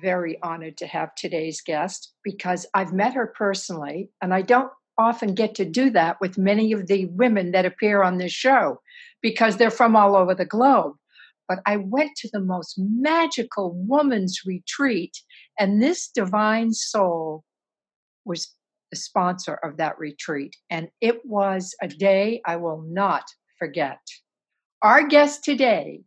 very honored to have today's guest because I've met her personally, and I don't often get to do that with many of the women that appear on this show because they're from all over the globe. But I went to the most magical woman's retreat, and this divine soul was the sponsor of that retreat. And it was a day I will not forget. Our guest today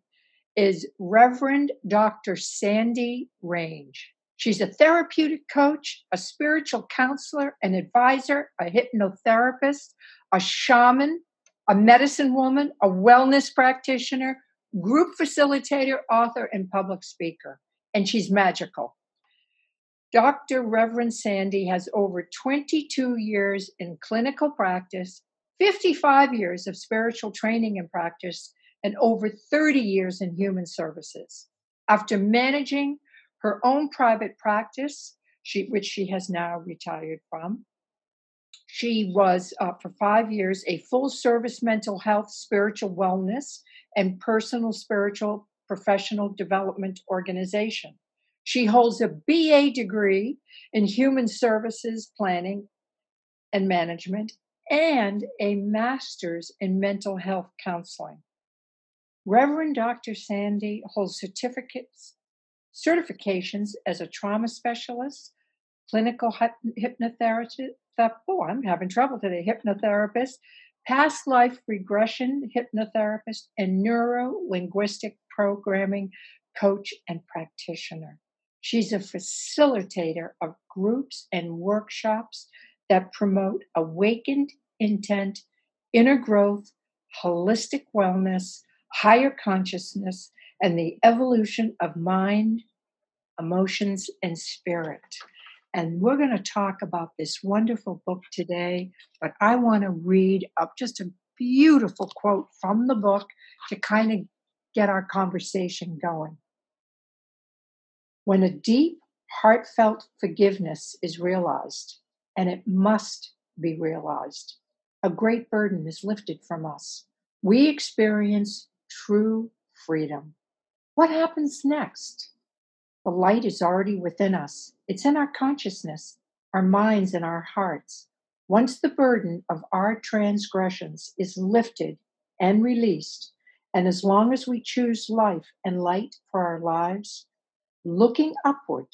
is Reverend Dr. Sandy Range. She's a therapeutic coach, a spiritual counselor, an advisor, a hypnotherapist, a shaman, a medicine woman, a wellness practitioner, group facilitator, author, and public speaker. And she's magical. Dr. Reverend Sandy has over 22 years in clinical practice, 55 years of spiritual training and practice, and over 30 years in human services. After managing her own private practice, she, which she has now retired from, she was uh, for five years a full service mental health, spiritual wellness, and personal spiritual professional development organization. She holds a BA degree in human services planning and management and a master's in mental health counseling. Reverend Dr. Sandy holds certificates, certifications as a trauma specialist, clinical hypnotherapist. Oh, I'm having trouble today. Hypnotherapist, past life regression hypnotherapist, and neuro linguistic programming coach and practitioner. She's a facilitator of groups and workshops that promote awakened intent, inner growth, holistic wellness, higher consciousness, and the evolution of mind, emotions, and spirit. And we're going to talk about this wonderful book today, but I want to read up just a beautiful quote from the book to kind of get our conversation going. When a deep, heartfelt forgiveness is realized, and it must be realized, a great burden is lifted from us. We experience true freedom. What happens next? The light is already within us, it's in our consciousness, our minds, and our hearts. Once the burden of our transgressions is lifted and released, and as long as we choose life and light for our lives, looking upward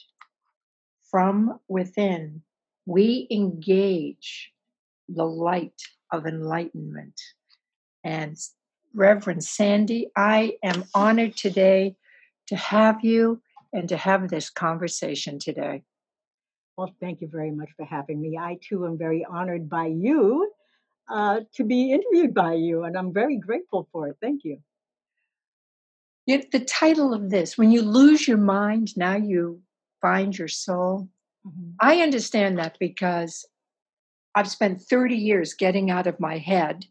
from within, we engage the light of enlightenment and Reverend Sandy. I am honored today to have you and to have this conversation today. Well, thank you very much for having me. I too am very honored by you uh, to be interviewed by you, and I'm very grateful for it. Thank you. The title of this, when you lose your mind, now you find your soul. Mm-hmm. I understand that because I've spent 30 years getting out of my head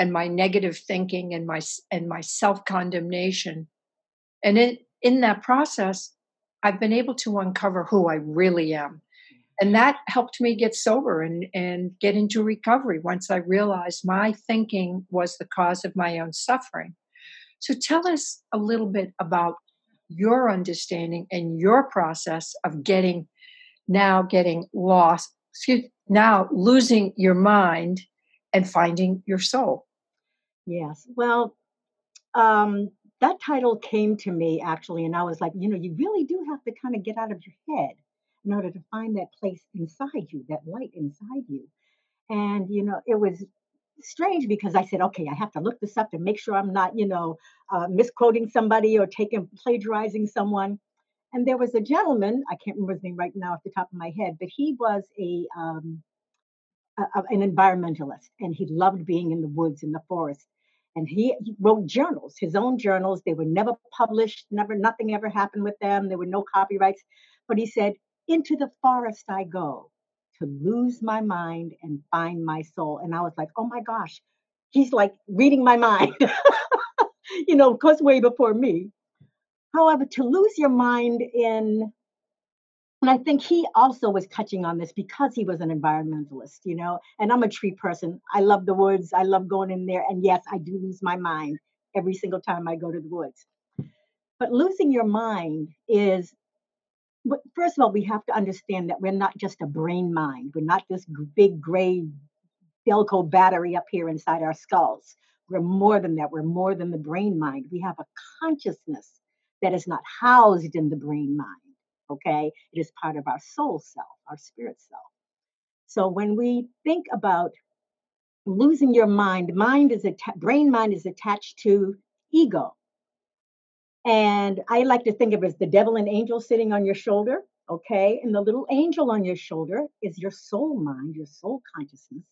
and my negative thinking and my and my self condemnation and in in that process i've been able to uncover who i really am. Mm-hmm. And that helped me get sober and and get into recovery once i realized my thinking was the cause of my own suffering. So tell us a little bit about your understanding and your process of getting now getting lost excuse now losing your mind and finding your soul Yes. Well, um, that title came to me actually, and I was like, you know, you really do have to kind of get out of your head in order to find that place inside you, that light inside you. And, you know, it was strange because I said, okay, I have to look this up to make sure I'm not, you know, uh, misquoting somebody or taking plagiarizing someone. And there was a gentleman, I can't remember his name right now off the top of my head, but he was a, um, a an environmentalist and he loved being in the woods, in the forest and he, wrote journals, his own journals. They were never published, never, nothing ever happened with them. There were no copyrights. But he said, Into the forest I go to lose my mind and find my soul. And I was like, oh my gosh, he's like reading my mind, you know, of course, way before me. However, to lose your mind in, and I think he also was touching on this because he was an environmentalist, you know, and I'm a tree person. I love the woods. I love going in there. And yes, I do lose my mind every single time I go to the woods. But losing your mind is, first of all, we have to understand that we're not just a brain mind. We're not this big gray Delco battery up here inside our skulls. We're more than that. We're more than the brain mind. We have a consciousness that is not housed in the brain mind. Okay. It is part of our soul self, our spirit self. So when we think about losing your mind, mind is a brain mind is attached to ego. And I like to think of it as the devil and angel sitting on your shoulder. Okay. And the little angel on your shoulder is your soul mind, your soul consciousness.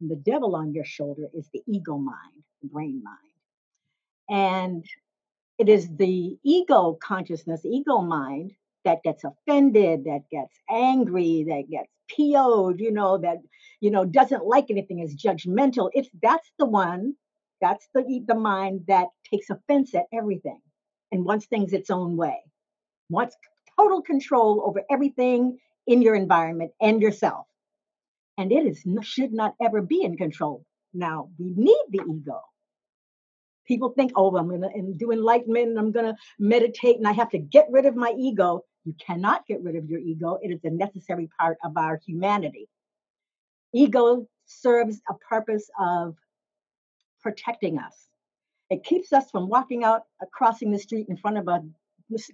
And the devil on your shoulder is the ego mind, the brain mind. And it is the ego consciousness, ego mind that gets offended, that gets angry, that gets PO'd, you know, that, you know, doesn't like anything, is judgmental. It's that's the one, that's the the mind that takes offense at everything and wants things its own way, wants total control over everything in your environment and yourself. And it is should not ever be in control. Now we need the ego People think, oh, I'm to do enlightenment and I'm to meditate and I have to get rid of my ego. You cannot get rid of your ego. It is a necessary part of our humanity. Ego serves a purpose of protecting us. It keeps us from walking out, uh, crossing the street in front of a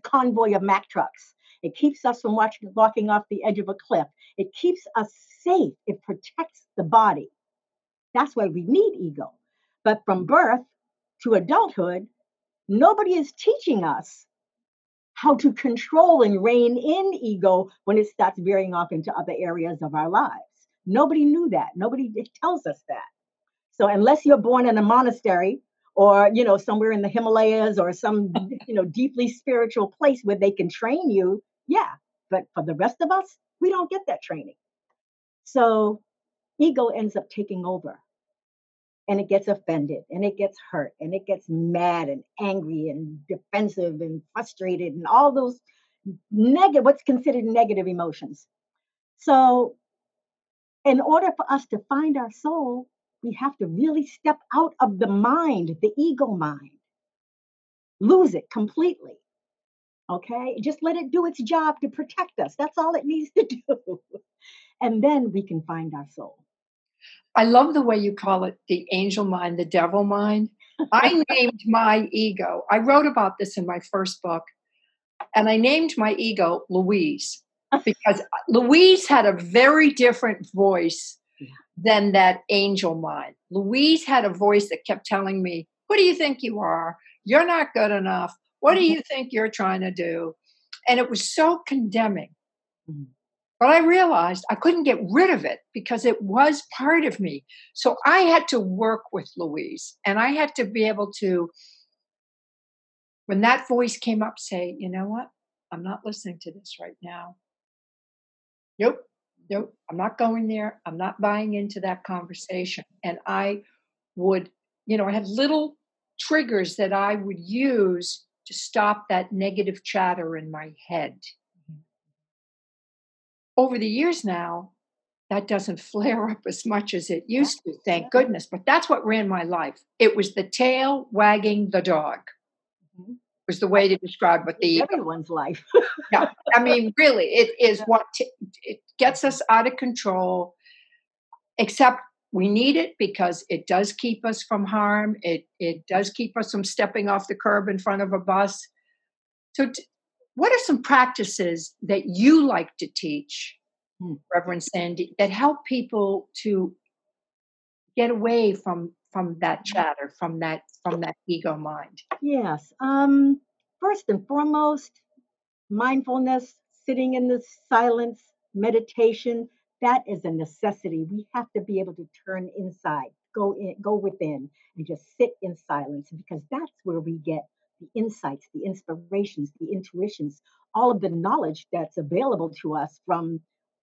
convoy of Mack trucks. It keeps us from watching, walking off the edge of a cliff. It keeps us safe. It protects the body. That's why we need ego. But from birth, to adulthood, nobody is teaching us how to control and rein in ego when it starts veering off into other areas of our lives. Nobody knew that. Nobody tells us that. So unless you're born in a monastery or you know somewhere in the Himalayas or some you know deeply spiritual place where they can train you, yeah. But for the rest of us, we don't get that training. So ego ends up taking over and it gets offended and it gets hurt and it gets mad and angry and defensive and frustrated and all those negative what's considered negative emotions. So in order for us to find our soul we have to really step out of the mind the ego mind. Lose it completely okay? Just let it do its job to protect us. That's all it needs to do. And then we can find our soul I love the way you call it the angel mind, the devil mind. I named my ego. I wrote about this in my first book, and I named my ego Louise because Louise had a very different voice than that angel mind. Louise had a voice that kept telling me, Who do you think you are? You're not good enough. What do mm-hmm. you think you're trying to do? And it was so condemning. But I realized I couldn't get rid of it because it was part of me. So I had to work with Louise and I had to be able to, when that voice came up, say, you know what? I'm not listening to this right now. Nope, nope, I'm not going there. I'm not buying into that conversation. And I would, you know, I had little triggers that I would use to stop that negative chatter in my head over the years now, that doesn't flare up as much as it used to, thank goodness. But that's what ran my life. It was the tail wagging the dog. Mm-hmm. Was the way to describe what the everyone's life. yeah, I mean, really, it is what t- it gets us out of control. Except we need it because it does keep us from harm. It it does keep us from stepping off the curb in front of a bus. So, t- what are some practices that you like to teach, hmm. Reverend Sandy, that help people to get away from from that mm-hmm. chatter, from that from that ego mind? Yes. Um, first and foremost, mindfulness, sitting in the silence, meditation, that is a necessity. We have to be able to turn inside, go in, go within, and just sit in silence because that's where we get the insights, the inspirations, the intuitions, all of the knowledge that's available to us from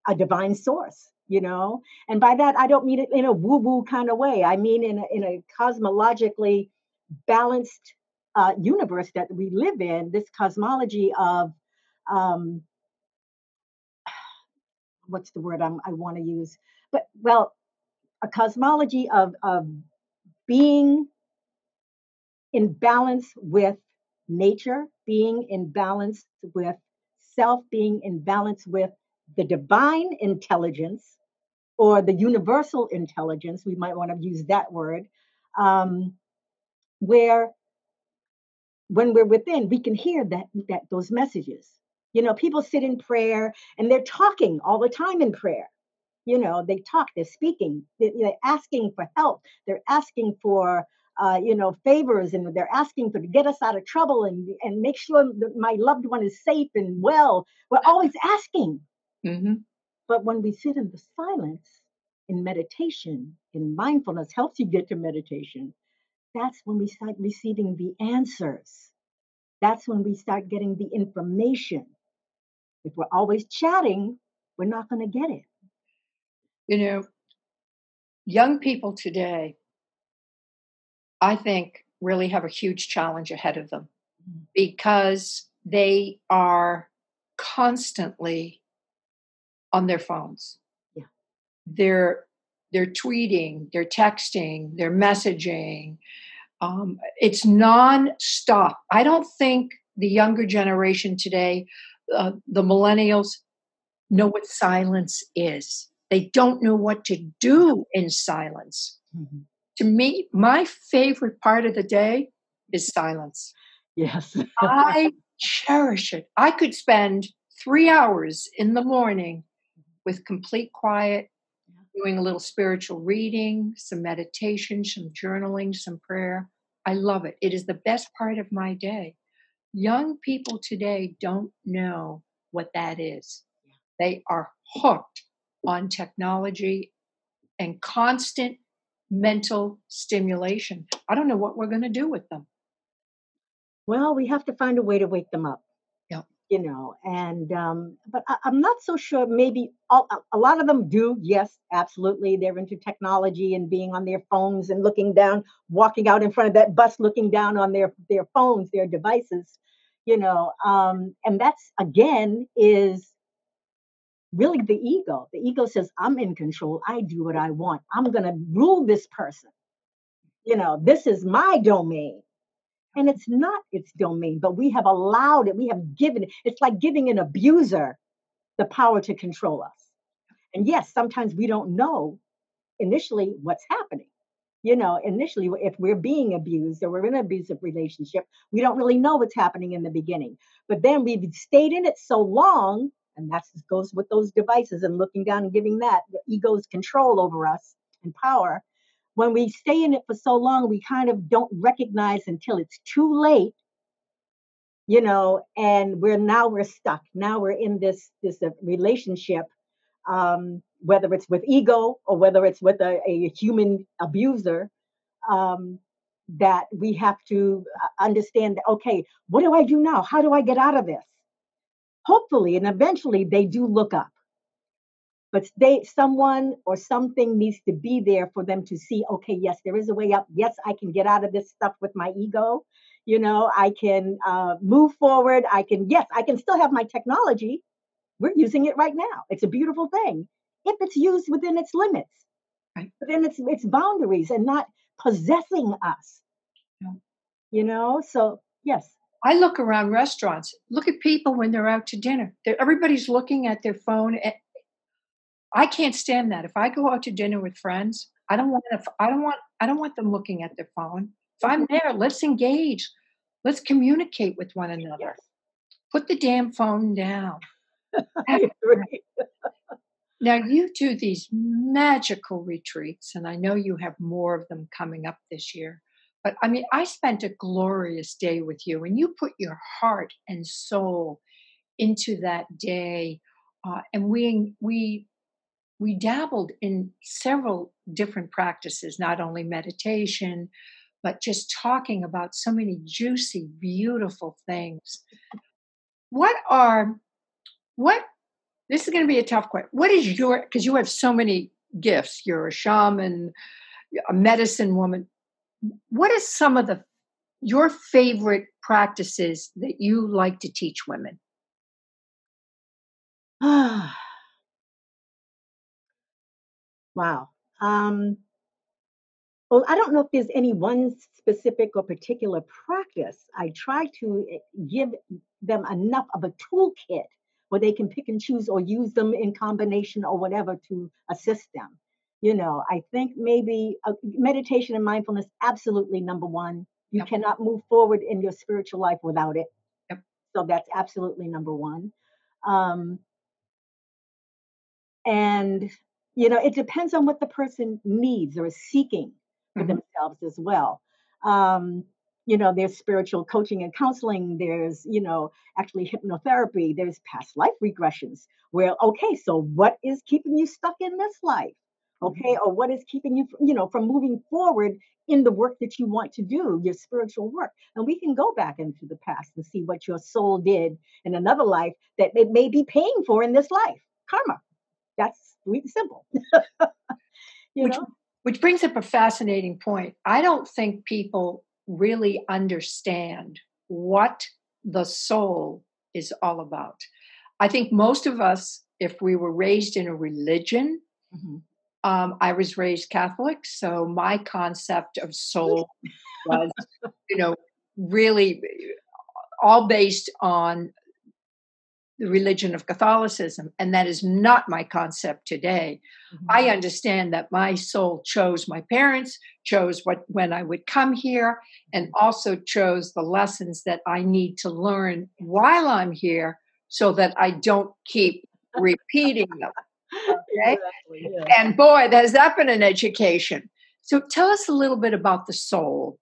a divine source you know? And by that i don't mean it in a woo woo kind of way. I mean in a, in a cosmologically balanced uh, universe that we live in this cosmology of um, what's the word I'm, i want to use? But well a cosmology of of being in balance with nature being in balance with self being in balance with the divine intelligence or the universal intelligence, we might want to use that word, um, where when we're within, we can hear that, that those messages. You know, people sit in prayer and they're talking all the time in prayer. You know, they talk, they're speaking, they're, they're asking for help, they're asking for uh, you know, favors and they're asking for to get us out of trouble and and make sure that my loved one is safe and well. We're always asking. Mm-hmm. But when we sit in the silence, in meditation, in mindfulness, helps you get to meditation, that's when we start receiving the answers. That's when we start getting the information. If we're always chatting, we're not going to get it. You know, young people today, I think, really have a huge challenge ahead of them mm. because they are constantly on their phones. Yeah. They're they're tweeting, they're texting, they're messaging. Um, it's non-stop. I don't think the younger generation today, uh, the millennials, know what silence is. They don't know what to do in silence. Mm-hmm. To me, my favorite part of the day is silence. Yes. I cherish it. I could spend three hours in the morning with complete quiet, doing a little spiritual reading, some meditation, some journaling, some prayer. I love it. It is the best part of my day. Young people today don't know what that is. They are hooked on technology and constant mental stimulation. I don't know what we're going to do with them. Well, we have to find a way to wake them up Yeah. you know and um but I, am not so sure maybe all, a lot of them do yes absolutely they're into technology and being on their phones and looking down walking out in front of that bus looking down on their their phones their devices you know um and that's again is really the ego the ego says i'm in control i do what i want i'm going to rule this person you know this is my domain and it's not its domain, but we have allowed it, we have given it. It's like giving an abuser the power to control us. And yes, sometimes we don't know initially what's happening. You know, initially, if we're being abused or we're in an abusive relationship, we don't really know what's happening in the beginning. But then we've stayed in it so long, and that goes with those devices and looking down and giving that the ego's control over us and power when we stay in it for so long, we kind of don't recognize until it's too late, you know, and we're now we're stuck. Now we're in this this uh, relationship, um, whether it's with ego or whether it's with a, a human abuser, um, that we have to uh, understand. Okay, what do I do now? How do I get out of this? Hopefully, and eventually, they do look up. But they someone or something needs to be there for them to see okay yes there is a way up. Yes i can get out of this stuff with my ego. You know i can uh, move forward. I can yes i can still have my technology. We're using it right now. It's a beautiful thing. If it's used within its limits right. within its its boundaries and not possessing us. Yeah. you know so yes I look around restaurants. Look at people when they're out to dinner. They're, everybody's looking at their phone. Eh, I can't stand that. If I go out to dinner with friends, I don't want to, I don't want I don't want them looking at their phone. If I'm mm-hmm. there, let's engage. Let's communicate with one another. Yes. Put the damn phone down. now you do these magical retreats, and I know you have more of them coming up this year. But I mean, I spent a glorious day with you, and you put your heart and soul into that day, uh, and we we we dabbled in several different practices, not only meditation, but just talking about so many juicy, beautiful things. what are what this is going to be a tough question what is your because you have so many gifts you're a shaman a medicine woman what is some of the your favorite practices that you like to teach women wow um well, I don't know if there's any one specific or particular practice. I try to eh, give them enough of a toolkit where they can pick and choose or use them in combination or whatever to assist them. You know, I think maybe uh, meditation and mindfulness, absolutely number one. You yep. cannot move forward in your spiritual life without it. Yep. So that's absolutely number one. Um, and, you know, it depends on what the person needs or is seeking for mm-hmm. themselves as well. Um, you know, there's spiritual coaching and counseling. There's, you know, actually hypnotherapy. There's past life regressions where, okay, so what is keeping you stuck in this life? Okay, mm-hmm. or what is keeping you, you know, from moving forward in the work that you want to do, your spiritual work. And we can go back into the past and see what your soul did in another life that it may be paying for in this life. Karma. That's sweet and simple. you Which, know? Which brings up a fascinating point. I don't think people really understand what the soul is all about. I think most of us, if we were raised in a religion, mm-hmm. Um, I was raised Catholic, so my concept of soul was, you know, really all based on the religion of Catholicism, and that is not my concept today. Mm-hmm. I understand that my soul chose my parents, chose what when I would come here, and also chose the lessons that I need to learn while I'm here, so that I don't keep repeating them. Okay, exactly, yeah. and boy, has that been an education. So tell us a little bit about the soul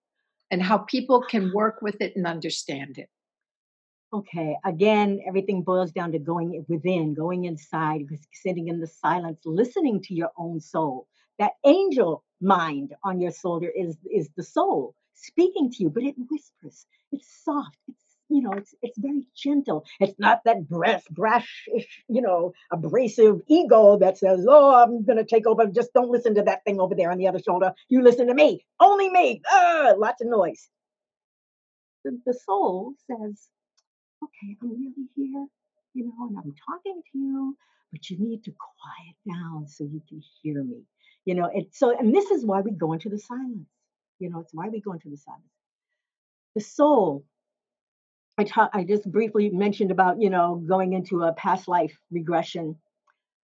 and how people can work with it and understand it. Okay, again, everything boils down to going within, going inside, sitting in the silence, listening to your own soul. That angel mind on your shoulder is is the soul speaking to you, but it whispers. It's soft. It's you know, it's it's very gentle. It's not that brash, brash, you know, abrasive ego that says, "Oh, I'm gonna take over." Just don't listen to that thing over there on the other shoulder. You listen to me, only me. Ah, lots of noise. The, the soul says, okay, I'm really here, you know, and I'm talking to you, but you need to quiet down so you can hear me. You know, it's so, and this is why we go into the silence. You know, it's why we go into the silence. The soul, I, ta- I just briefly mentioned about, you know, going into a past life regression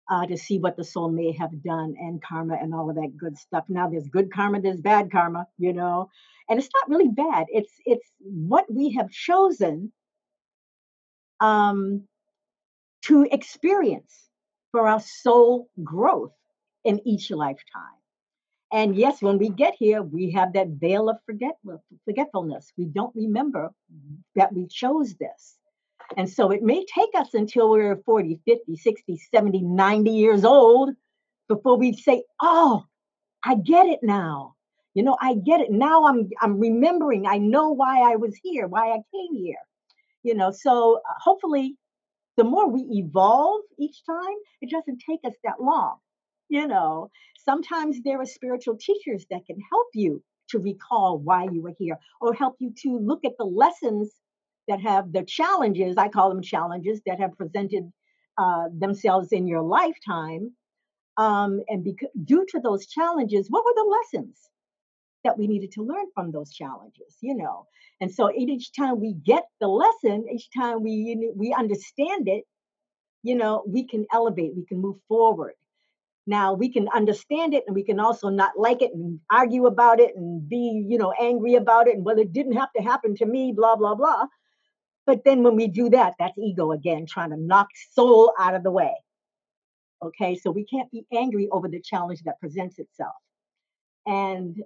uh, to see what the soul may have done and karma and all of that good stuff. Now there's good karma, there's bad karma, you know, and it's not really bad. It's it's what we have chosen um, to experience for our soul growth in each lifetime. And yes, when we get here, we have that veil of forgetfulness. We don't remember that we chose this. And so it may take us until we're 40, 50, 60, 70, 90 years old before we say, oh, I get it now. You know, I get it. Now I'm I'm remembering. I know why I was here, why I came here you know so uh, hopefully the more we evolve each time it doesn't take us that long you know sometimes there are spiritual teachers that can help you to recall why you were here or help you to look at the lessons that have the challenges i call them challenges that have presented uh, themselves in your lifetime um, and bec- due to those challenges what were the lessons that we needed to learn from those challenges, you know. And so each time we get the lesson, each time we we understand it, you know, we can elevate, we can move forward. Now we can understand it and we can also not like it and argue about it and be, you know, angry about it and well, it didn't have to happen to me, blah, blah, blah. But then when we do that, that's ego again, trying to knock soul out of the way. Okay, so we can't be angry over the challenge that presents itself. And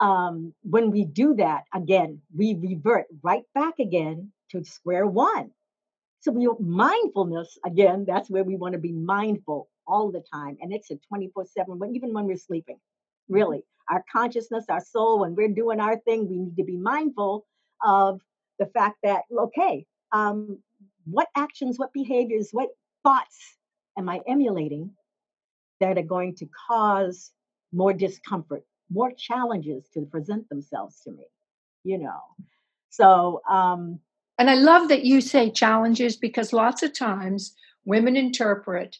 um, when we do that, again, we revert right back again to square one. So we mindfulness again. That's where we want to be mindful all the time, and it's a twenty four seven. Even when we're sleeping, mm-hmm. really, our consciousness, our soul, when we're doing our thing, we need to be mindful of the fact that okay, um, what actions, what behaviors, what thoughts am I emulating that are going to cause more discomfort, more challenges to present themselves to me, you know? So, um, and I love that you say challenges because lots of times women interpret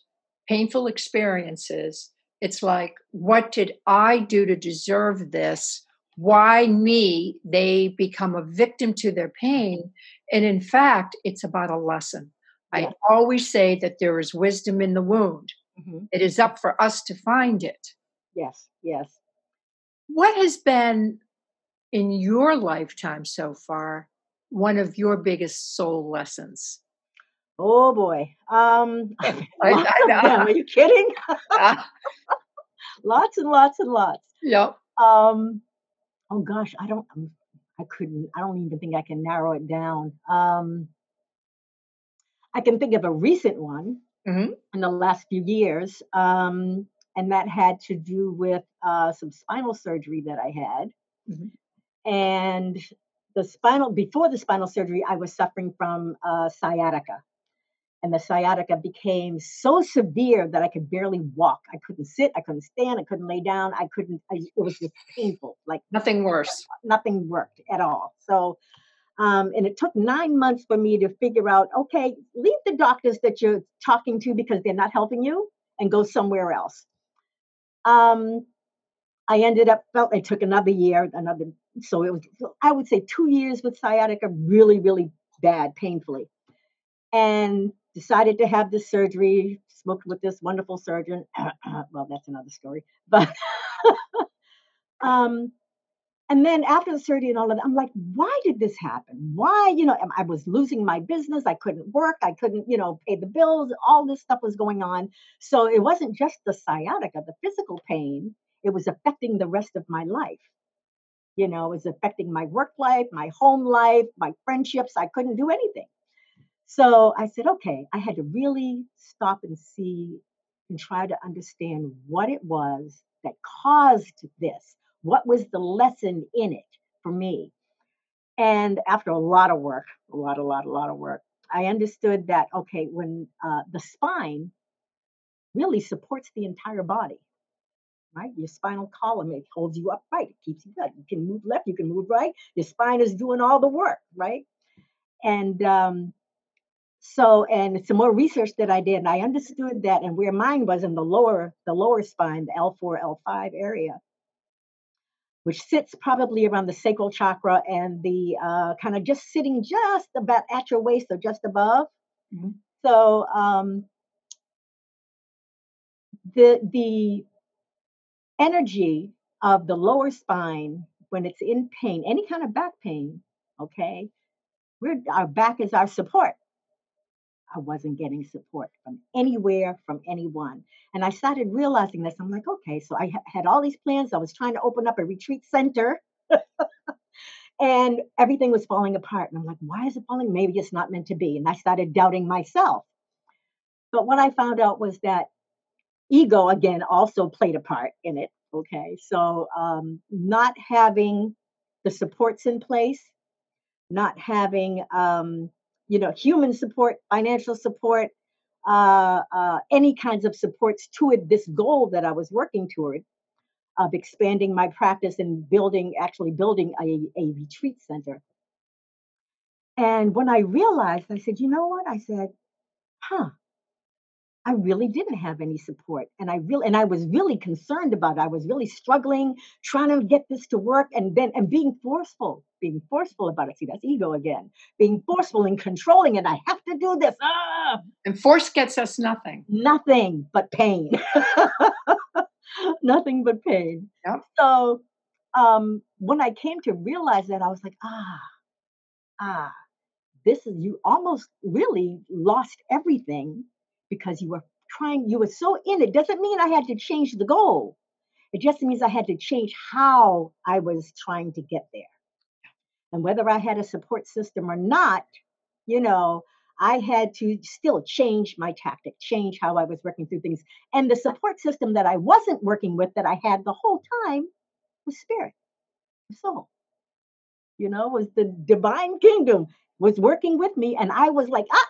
painful experiences. It's like, what did I do to deserve this? Why me? They become a victim to their pain. And in fact, it's about a lesson. Yeah. I always say that there is wisdom in the wound. Mm-hmm. It is up for us to find it. Yes, yes. What has been in your lifetime so far one of your biggest soul lessons? Oh boy. Um I, I know. Are you kidding? lots and lots and lots. Yep. Um oh gosh, I don't I couldn't I don't even think I can narrow it down. Um I can think of a recent one mm-hmm. in the last few years. Um and that had to do with uh, some spinal surgery that I had. Mm-hmm. And the spinal, before the spinal surgery, I was suffering from uh, sciatica. And the sciatica became so severe that I could barely walk. I couldn't sit, I couldn't stand, I couldn't lay down, I couldn't, I, it was just painful. Like nothing worse. Nothing worked at all. So, um, and it took nine months for me to figure out okay, leave the doctors that you're talking to because they're not helping you and go somewhere else. Um, I ended up felt it took another year, another so it was I would say two years with sciatica, really, really bad, painfully, and decided to have this surgery. Smoked with this wonderful surgeon. well, that's another story, but um, and then after the surgery and all of that, I'm like, why did this happen? Why, you know, I was losing my business. I couldn't work. I couldn't, you know, pay the bills. All this stuff was going on. So it wasn't just the sciatica, the physical pain. It was affecting the rest of my life. You know, it was affecting my work life, my home life, my friendships. I couldn't do anything. So I said, okay, I had to really stop and see and try to understand what it was that caused this what was the lesson in it for me? And after a lot of work, a lot, a lot, a lot of work, I understood that, okay, when uh, the spine really supports the entire body, right? Your spinal column, it holds you upright, it keeps you good. You can move left, you can move right. Your spine is doing all the work, right? And um, so, and some more research that I did, and I understood that, and where mine was in the lower, the lower spine, the L4, L5 area, which sits probably around the sacral chakra and the uh, kind of just sitting just about at your waist or just above. Mm-hmm. So um, the the energy of the lower spine when it's in pain, any kind of back pain, okay, we're our back is our support. I wasn't getting support from anywhere, from anyone. And I started realizing this. I'm like, okay, so I ha- had all these plans. I was trying to open up a retreat center. and everything was falling apart. And I'm like, why is it falling? Maybe it's not meant to be. And I started doubting myself. But what I found out was that ego, again, also played a part in it. Okay. So um, not having the supports in place, not having um, you know, human support, financial support, uh, uh, any kinds of supports to it, this goal that I was working toward of expanding my practice and building, actually building a, a retreat center. And when I realized, I said, you know what? I said, huh, I really didn't have any support. And I really and I was really concerned about it. I was really struggling, trying to get this to work and then and being forceful, being forceful about it. See, that's ego again. Being forceful and controlling and I have to do this. Ah! And force gets us nothing. Nothing but pain. nothing but pain. Yep. So um when I came to realize that, I was like, ah, ah, this is you almost really lost everything because you were trying, you were so in it. Doesn't mean I had to change the goal. It just means I had to change how I was trying to get there. And whether I had a support system or not, you know, I had to still change my tactic, change how I was working through things. And the support system that I wasn't working with that I had the whole time was spirit, soul. You know, was the divine kingdom was working with me, and I was like, ah,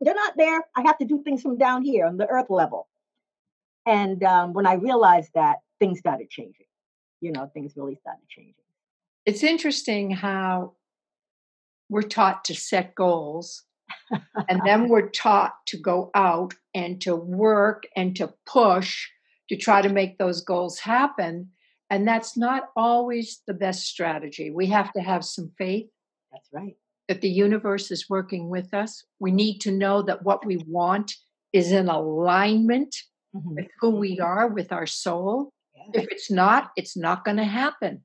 they're not there. I have to do things from down here on the earth level. And um, when I realized that, things started changing. You know, things really started changing. It's interesting how we're taught to set goals and then we're taught to go out and to work and to push to try to make those goals happen. And that's not always the best strategy. We have to have some faith. That's right. That the universe is working with us. We need to know that what we want is in alignment mm-hmm. with who we are, with our soul. Yeah. If it's not, it's not going to happen.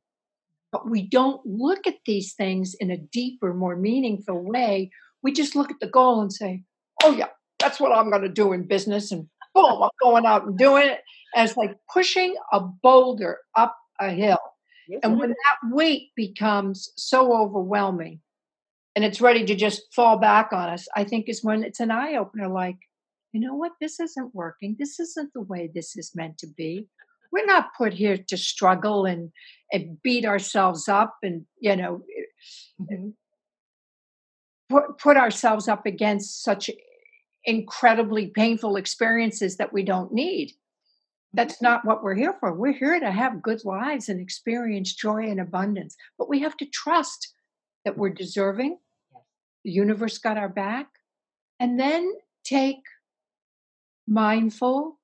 But we don't look at these things in a deeper, more meaningful way. We just look at the goal and say, oh, yeah, that's what I'm going to do in business. And boom, I'm going out and doing it. And it's like pushing a boulder up a hill. Yes, and when that weight becomes so overwhelming and it's ready to just fall back on us, I think is when it's an eye opener like, you know what, this isn't working. This isn't the way this is meant to be. We're not put here to struggle and, and beat ourselves up and, you know, mm-hmm. put, put ourselves up against such incredibly painful experiences that we don't need. That's not what we're here for. We're here to have good lives and experience joy and abundance. But we have to trust that we're deserving. The universe got our back. And then take mindful,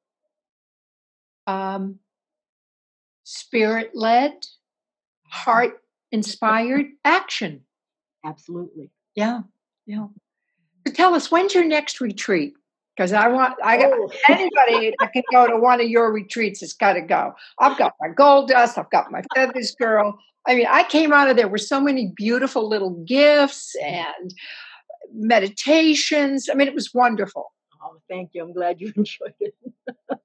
um, spirit led, heart inspired action. Absolutely. Yeah. Yeah. So tell us, when's your next retreat? Because I want I got oh. anybody that can go to one of your retreats has got to go. I've got my gold dust, I've got my feathers girl. I mean, I came out of there with so many beautiful little gifts and meditations. I mean, it was wonderful. Oh, thank you. I'm glad you enjoyed it.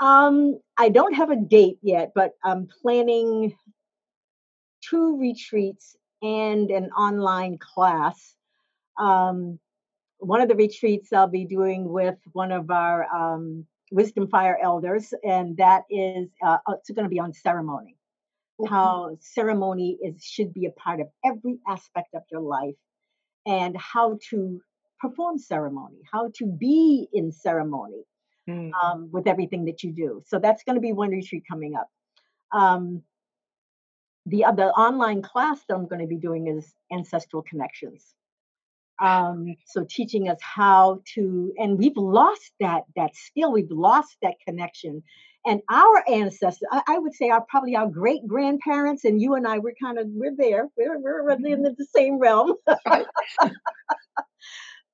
um, I don't have a date yet, but I'm planning two retreats and an online class. Um, one of the retreats I'll be doing with one of our um, Wisdom Fire elders, and that is uh, uh it's going to be on ceremony. Mm-hmm. How ceremony is should be a part of every aspect of your life, and how to perform ceremony, how to be in ceremony mm. um, with everything that you do. So that's going to be one retreat coming up. Um, the other online class that I'm going to be doing is ancestral connections um, so teaching us how to and we've lost that that skill we've lost that connection. And our ancestors I, I would say our probably our great grandparents and you and i we're kind of we're there. We're, we're in mm-hmm. the same realm.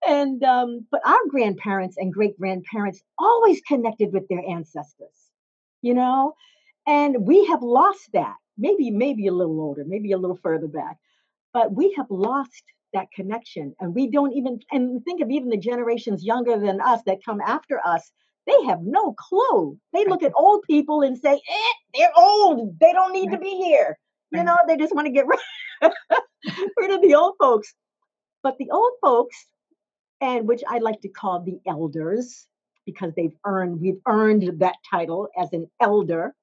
And um, but our grandparents and great grandparents always connected with their ancestors you know? And we have lost that. Maybe maybe a little older maybe a little further back but we have lost that connection. And we don't even, and think of even the generations younger than us that come after us, they have no clue. They look at old people and say, eh, they're old. They don't need to be here. You know, they just want to get rid, rid of the old folks. But the old folks, and which I like to call the elders, because they've earned, we've earned that title as an elder.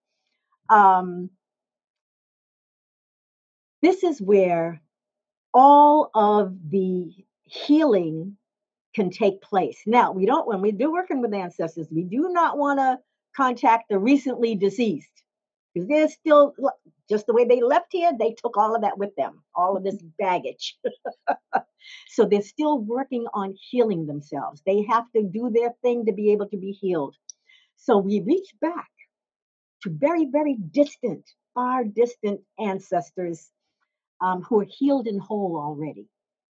Um, this is where all of the healing can take place. Now, we don't, when we do working with ancestors, we do not want to contact the recently deceased because they're still just the way they left here, they took all of that with them, all of this baggage. so they're still working on healing themselves. They have to do their thing to be able to be healed. So we reach back to very, very distant, far distant ancestors um, who are healed and whole already.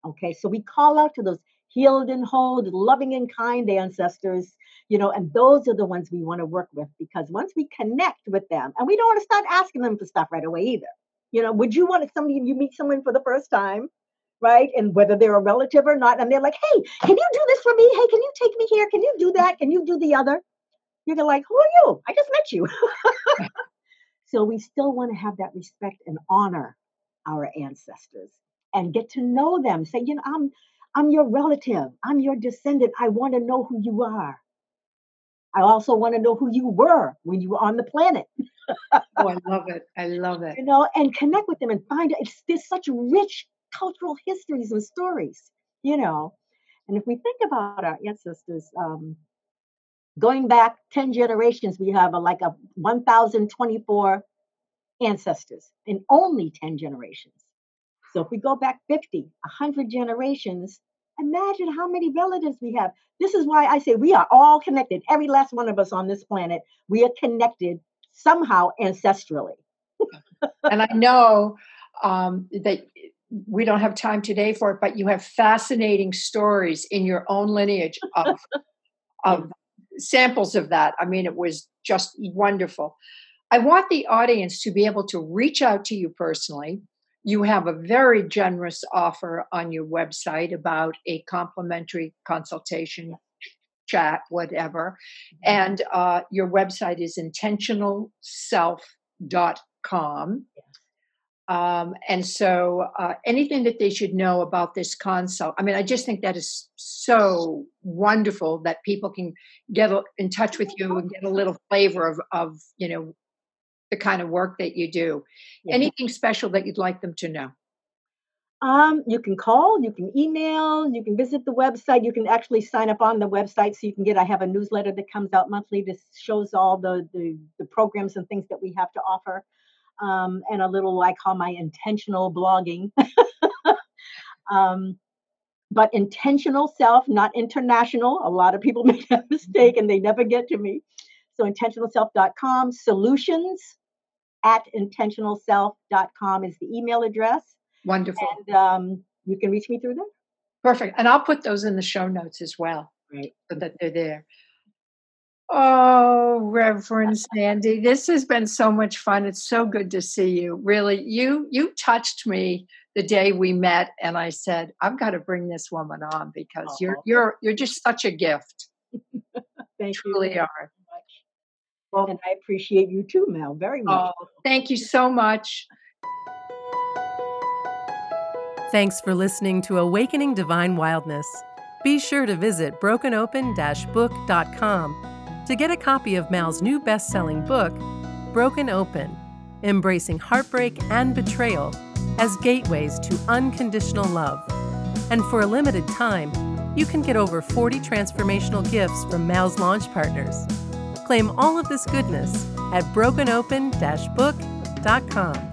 Okay, so we call out to those healed and whole, loving and kind ancestors, you know, and those are the ones we want to work with because once we connect with them, and we don't want to start asking them for stuff right away either. You know, would you want somebody you meet someone for the first time, right? And whether they're a relative or not, and they're like, hey, can you do this for me? Hey, can you take me here? Can you do that? Can you do the other? You're like, who are you? I just met you. so we still want to have that respect and honor our ancestors and get to know them. Say, you know, I'm I'm your relative. I'm your descendant. I want to know who you are. I also want to know who you were when you were on the planet. oh, I love it. I love it. You know, and connect with them and find it's there's such rich cultural histories and stories, you know. And if we think about our ancestors, um, going back 10 generations, we have a, like a 1,024 ancestors in only 10 generations. So if we go back 50, 100 generations, imagine how many relatives we have. This is why I say we are all connected. Every last one of us on this planet, we are connected somehow ancestrally. and I know um, that we don't have time today for it, but you have fascinating stories in your own lineage of of samples of that. I mean, it was just wonderful. I want the audience to be able to reach out to you personally. You have a very generous offer on your website about a complimentary consultation, chat, whatever. Mm-hmm. And uh, your website is intentionalself.com. Um, and so, uh, anything that they should know about this consult, I mean, I just think that is so wonderful that people can get in touch with you and get a little flavor of, of you know, the kind of work that you do. Yeah. Anything special that you'd like them to know? Um, you can call, you can email, you can visit the website. You can actually sign up on the website so you can get. I have a newsletter that comes out monthly. This shows all the the, the programs and things that we have to offer, um, and a little I call my intentional blogging. um, but intentional self, not international. A lot of people make that mistake and they never get to me. So intentionalself.com solutions at intentionalself.com is the email address. Wonderful. And um, you can reach me through there. Perfect. And I'll put those in the show notes as well. Right. So that they're there. Oh, Reverend Sandy, this has been so much fun. It's so good to see you. Really, you you touched me the day we met, and I said, I've got to bring this woman on because oh. you're you're you're just such a gift. Thank you. Truly are. Well, and I appreciate you too, Mel, very much. Oh, thank you so much. Thanks for listening to Awakening Divine Wildness. Be sure to visit brokenopen book.com to get a copy of Mal's new best selling book, Broken Open Embracing Heartbreak and Betrayal as Gateways to Unconditional Love. And for a limited time, you can get over 40 transformational gifts from Mal's launch partners. Claim all of this goodness at brokenopen book.com.